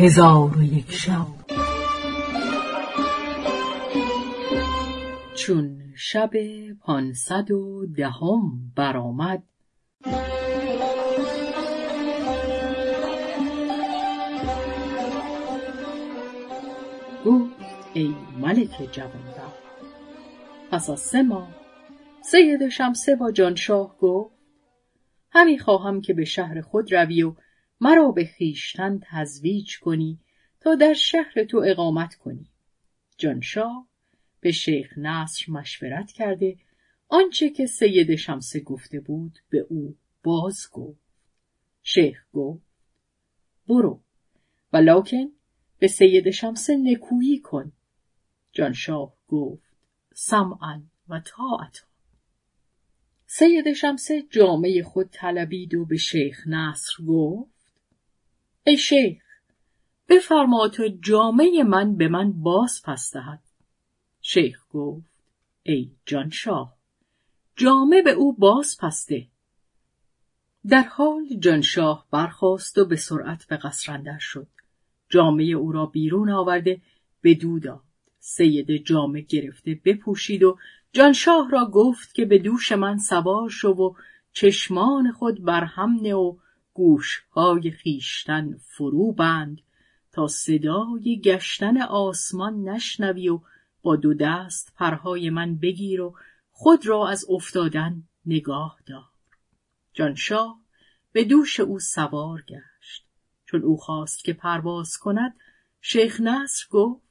هزار و یک شب. چون شب پانصد و دهم برآمد گفت ای ملک جوانبخت پس از سه ماه سید شمسه با جانشاه گفت همی خواهم که به شهر خود روی و مرا به خیشتن تزویج کنی تا در شهر تو اقامت کنی. جانشاه به شیخ نصر مشورت کرده آنچه که سید شمسه گفته بود به او باز گفت. شیخ گفت برو ولکن به سید شمسه نکویی کن. جانشاه گفت سمعا و طاعتا. سید شمسه جامعه خود طلبید و به شیخ نصر گفت ای شیخ بفرما تا جامعه من به من باز پس دهد. شیخ گفت ای جانشاه جامه به او باز پسته در حال جانشاه برخاست و به سرعت به قصر شد. جامعه او را بیرون آورده به داد. سید جامه گرفته بپوشید و جانشاه را گفت که به دوش من سوار شو و چشمان خود برهم نه و گوشهای خیشتن فرو بند تا صدای گشتن آسمان نشنوی و با دو دست پرهای من بگیر و خود را از افتادن نگاه دار. جانشاه به دوش او سوار گشت. چون او خواست که پرواز کند شیخ نصر گفت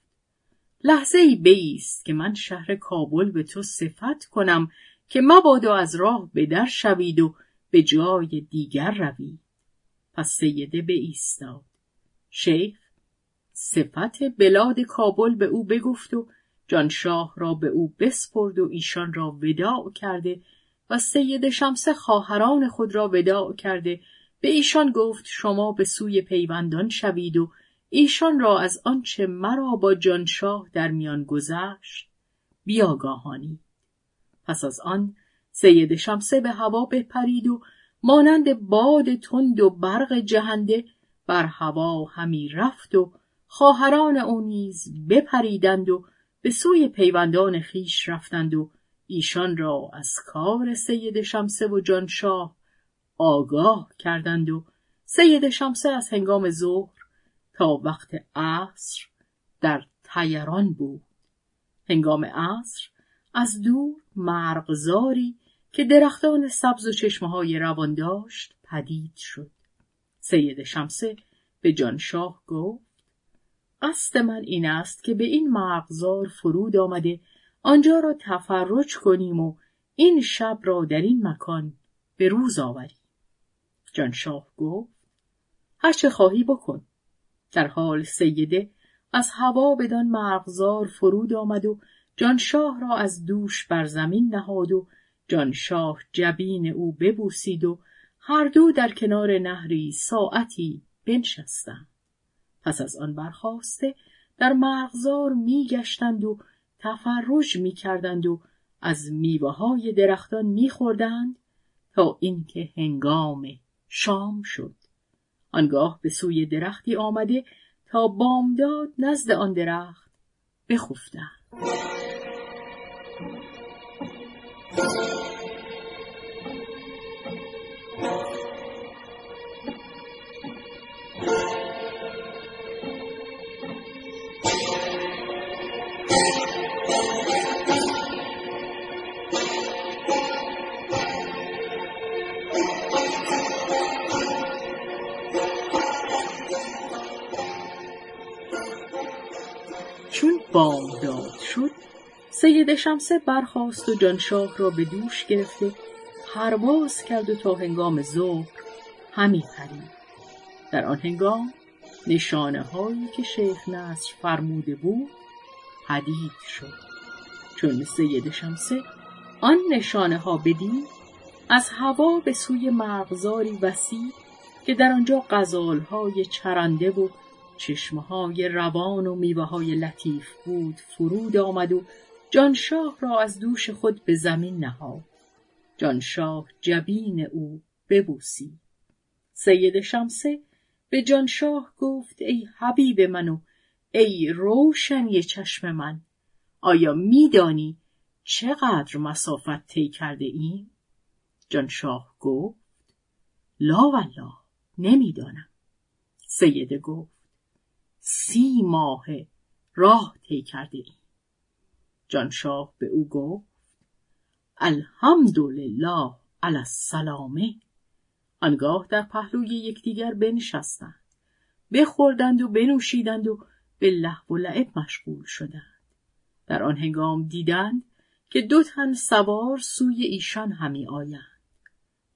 لحظه ای بیست که من شهر کابل به تو صفت کنم که مبادا از راه به در شوید و به جای دیگر روید. پس سیده ایستاد. شیخ صفت بلاد کابل به او بگفت و جانشاه را به او بسپرد و ایشان را وداع کرده و سید شمس خواهران خود را وداع کرده به ایشان گفت شما به سوی پیوندان شوید و ایشان را از آنچه مرا با جانشاه در میان گذشت بیاگاهانی پس از آن سید شمسه به هوا بپرید و مانند باد تند و برق جهنده بر هوا همی رفت و خواهران او نیز بپریدند و به سوی پیوندان خیش رفتند و ایشان را از کار سید شمسه و جانشاه آگاه کردند و سید شمسه از هنگام ظهر تا وقت عصر در تیران بود. هنگام عصر از دور مرغزاری که درختان سبز و چشمه های روان داشت پدید شد. سید شمسه به جانشاه گفت قصد من این است که به این مرغزار فرود آمده آنجا را تفرج کنیم و این شب را در این مکان به روز آوریم. جانشاه گفت هرچه خواهی بکن. در حال سیده از هوا بدان مرغزار فرود آمد و جانشاه را از دوش بر زمین نهاد و جانشاه جبین او ببوسید و هر دو در کنار نهری ساعتی بنشستند. پس از آن برخواسته در مرغزار میگشتند و تفرج می‌کردند و از میوه های درختان میخوردند تا اینکه هنگام شام شد. آنگاه به سوی درختی آمده تا بامداد نزد آن درخت بخفتند. بامداد شد. سید شمسه برخاست و جانشاه را به دوش گرفته پرواز کرد و تا هنگام ظهر همی پرید. در آن هنگام نشانه هایی که شیخ نصر فرموده بود پدید شد. چون سید شمسه آن نشانه ها بدید از هوا به سوی مغزاری وسیع که در آنجا غزال های چرنده و چشمه های روان و میوه های لطیف بود فرود آمد و جانشاه را از دوش خود به زمین نهاد. جانشاه جبین او ببوسی. سید شمسه به جانشاه گفت ای حبیب من و ای روشنی چشم من آیا میدانی چقدر مسافت طی کرده ایم؟ جانشاه گفت لا والله نمی‌دانم. سیده گفت سی ماه راه طی کرده ایم جانشاه به او گفت الحمدلله علی السلامه. آنگاه در پهلوی یکدیگر بنشستند. بخوردند و بنوشیدند و به لحو و لعب مشغول شدند. در آن هنگام دیدند که دو تن سوار سوی ایشان همی آیند.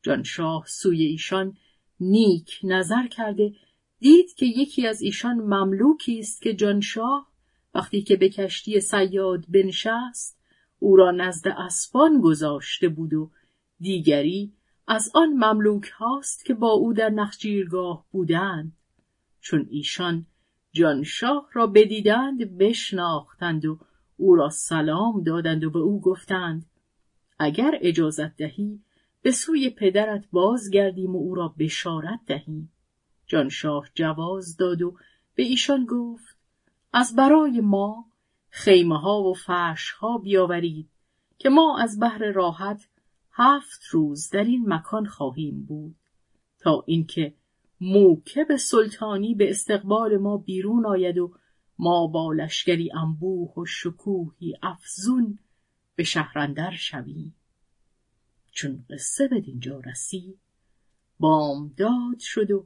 جانشاه سوی ایشان نیک نظر کرده دید که یکی از ایشان مملوکی است که جانشاه وقتی که به کشتی سیاد بنشست او را نزد اسبان گذاشته بود و دیگری از آن مملوک هاست که با او در نخجیرگاه بودند. چون ایشان جانشاه را بدیدند بشناختند و او را سلام دادند و به او گفتند اگر اجازت دهی به سوی پدرت بازگردیم و او را بشارت دهیم. جانشاه جواز داد و به ایشان گفت از برای ما خیمه ها و فرش ها بیاورید که ما از بحر راحت هفت روز در این مکان خواهیم بود تا اینکه موکب سلطانی به استقبال ما بیرون آید و ما با لشکری انبوه و شکوهی افزون به شهرندر شویم. چون قصه به دینجا رسید بامداد شد و